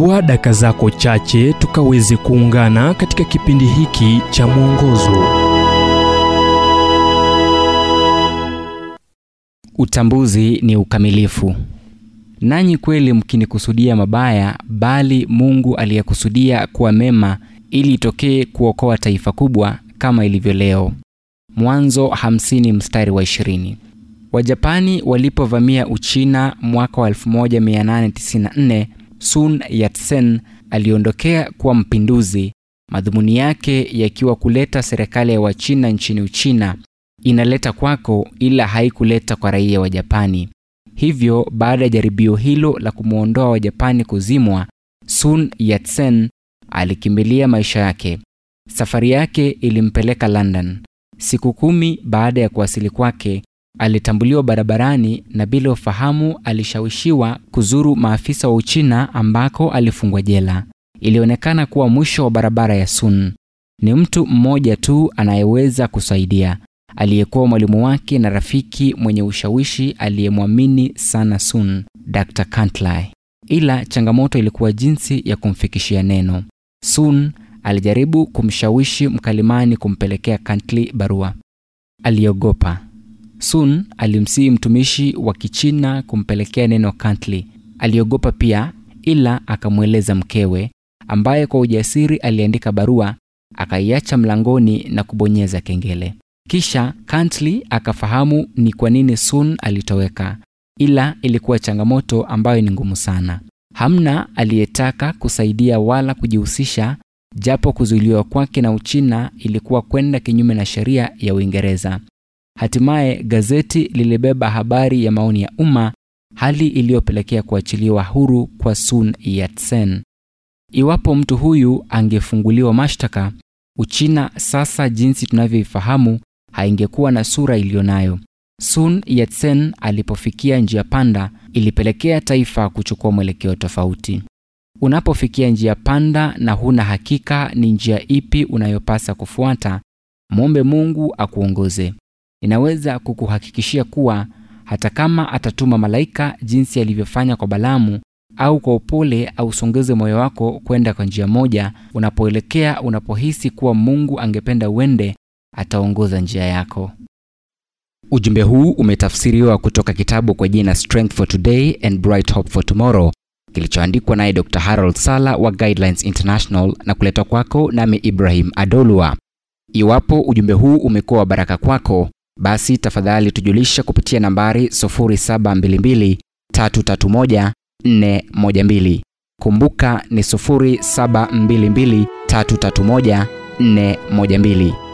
chukua daka zako chache tukaweze kuungana katika kipindi hiki cha mwongozo Utambuzi ni ukamilifu. Nanyi kweli mkinikusudia mabaya, bali Mungu aliyekusudia kuwa mema ili itokee kuokoa taifa kubwa kama ilivyo leo. Mwanzo 50 mstari wa 20. Wajapani walipovamia Uchina mwaka wa 1894, Sun Yat-sen aliondokea kuwa mpinduzi, madhumuni yake yakiwa kuleta serikali ya Wachina nchini Uchina inaleta kwako, ila haikuleta kwa raia wa Japani. Hivyo baada ya jaribio hilo la kumwondoa Wajapani kuzimwa, Sun Yat-sen alikimbilia maisha yake. Safari yake ilimpeleka London. Siku kumi baada ya kuwasili kwake, alitambuliwa barabarani na bila ufahamu alishawishiwa kuzuru maafisa wa Uchina ambako alifungwa jela. Ilionekana kuwa mwisho wa barabara ya Sun. Ni mtu mmoja tu anayeweza kusaidia, aliyekuwa mwalimu wake na rafiki mwenye ushawishi aliyemwamini sana Sun, Dr. Cantlay. Ila changamoto ilikuwa jinsi ya kumfikishia neno. Sun alijaribu kumshawishi mkalimani kumpelekea Cantlay barua. Aliogopa. Sun alimsihi mtumishi wa Kichina kumpelekea neno Cantley. Aliogopa pia, ila akamweleza mkewe, ambaye kwa ujasiri aliandika barua, akaiacha mlangoni na kubonyeza kengele. Kisha Cantley akafahamu ni kwa nini Sun alitoweka, ila ilikuwa changamoto ambayo ni ngumu sana. Hamna aliyetaka kusaidia wala kujihusisha, japo kuzuiliwa kwake na Uchina ilikuwa kwenda kinyume na sheria ya Uingereza. Hatimaye gazeti lilibeba habari ya maoni ya umma, hali iliyopelekea kuachiliwa huru kwa Sun Yat-sen. Iwapo mtu huyu angefunguliwa mashtaka, Uchina sasa jinsi tunavyoifahamu haingekuwa na sura iliyonayo. Sun Yat-sen alipofikia njia panda, ilipelekea taifa kuchukua mwelekeo tofauti. Unapofikia njia panda na huna hakika ni njia ipi unayopasa kufuata, mwombe Mungu akuongoze. Ninaweza kukuhakikishia kuwa hata kama atatuma malaika jinsi alivyofanya kwa Balamu, au kwa upole ausongeze moyo wako kwenda kwa njia moja, unapoelekea unapohisi kuwa Mungu angependa uende, ataongoza njia yako. Ujumbe huu umetafsiriwa kutoka kitabu kwa jina Strength for Today and Bright Hope for Tomorrow kilichoandikwa naye Dr. Harold Sala wa Guidelines International na kuletwa kwako nami Ibrahim Adolwa. Iwapo ujumbe huu umekuwa wa baraka kwako, basi tafadhali tujulisha kupitia nambari 0722331412. Kumbuka ni 0722 331 412.